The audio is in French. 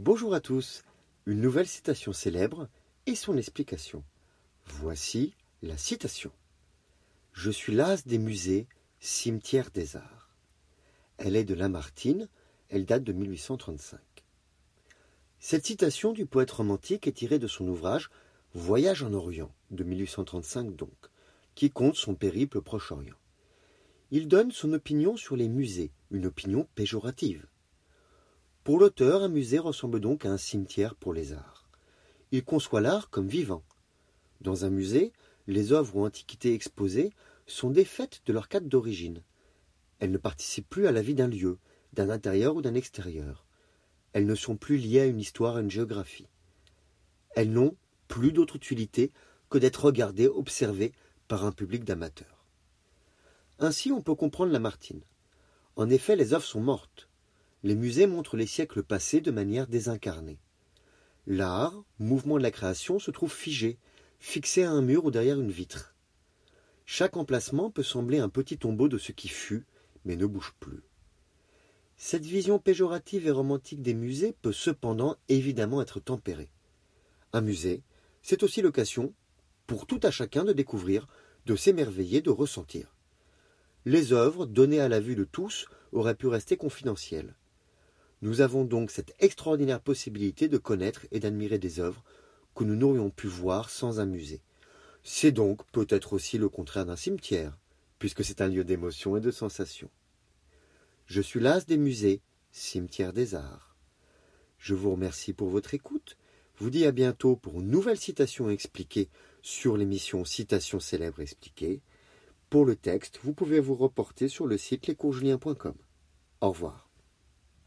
Bonjour à tous. Une nouvelle citation célèbre et son explication. Voici la citation. Je suis las des musées, cimetière des arts. Elle est de Lamartine, elle date de 1835. Cette citation du poète romantique est tirée de son ouvrage Voyage en Orient, de 1835 donc, qui compte son périple Proche-Orient. Il donne son opinion sur les musées, une opinion péjorative. Pour l'auteur, un musée ressemble donc à un cimetière pour les arts. Il conçoit l'art comme vivant. Dans un musée, les œuvres ou antiquités exposées sont défaites de leur cadre d'origine. Elles ne participent plus à la vie d'un lieu, d'un intérieur ou d'un extérieur. Elles ne sont plus liées à une histoire, à une géographie. Elles n'ont plus d'autre utilité que d'être regardées, observées par un public d'amateurs. Ainsi, on peut comprendre Lamartine. En effet, les œuvres sont mortes les musées montrent les siècles passés de manière désincarnée. L'art, mouvement de la création, se trouve figé, fixé à un mur ou derrière une vitre. Chaque emplacement peut sembler un petit tombeau de ce qui fut, mais ne bouge plus. Cette vision péjorative et romantique des musées peut cependant évidemment être tempérée. Un musée, c'est aussi l'occasion, pour tout à chacun de découvrir, de s'émerveiller, de ressentir. Les œuvres, données à la vue de tous, auraient pu rester confidentielles. Nous avons donc cette extraordinaire possibilité de connaître et d'admirer des œuvres que nous n'aurions pu voir sans un musée. C'est donc peut-être aussi le contraire d'un cimetière, puisque c'est un lieu d'émotion et de sensation. Je suis l'as des musées, cimetière des arts. Je vous remercie pour votre écoute, vous dis à bientôt pour une nouvelle citation expliquée sur l'émission Citations célèbres expliquées. Pour le texte, vous pouvez vous reporter sur le site lescoursjulien.com. Au revoir.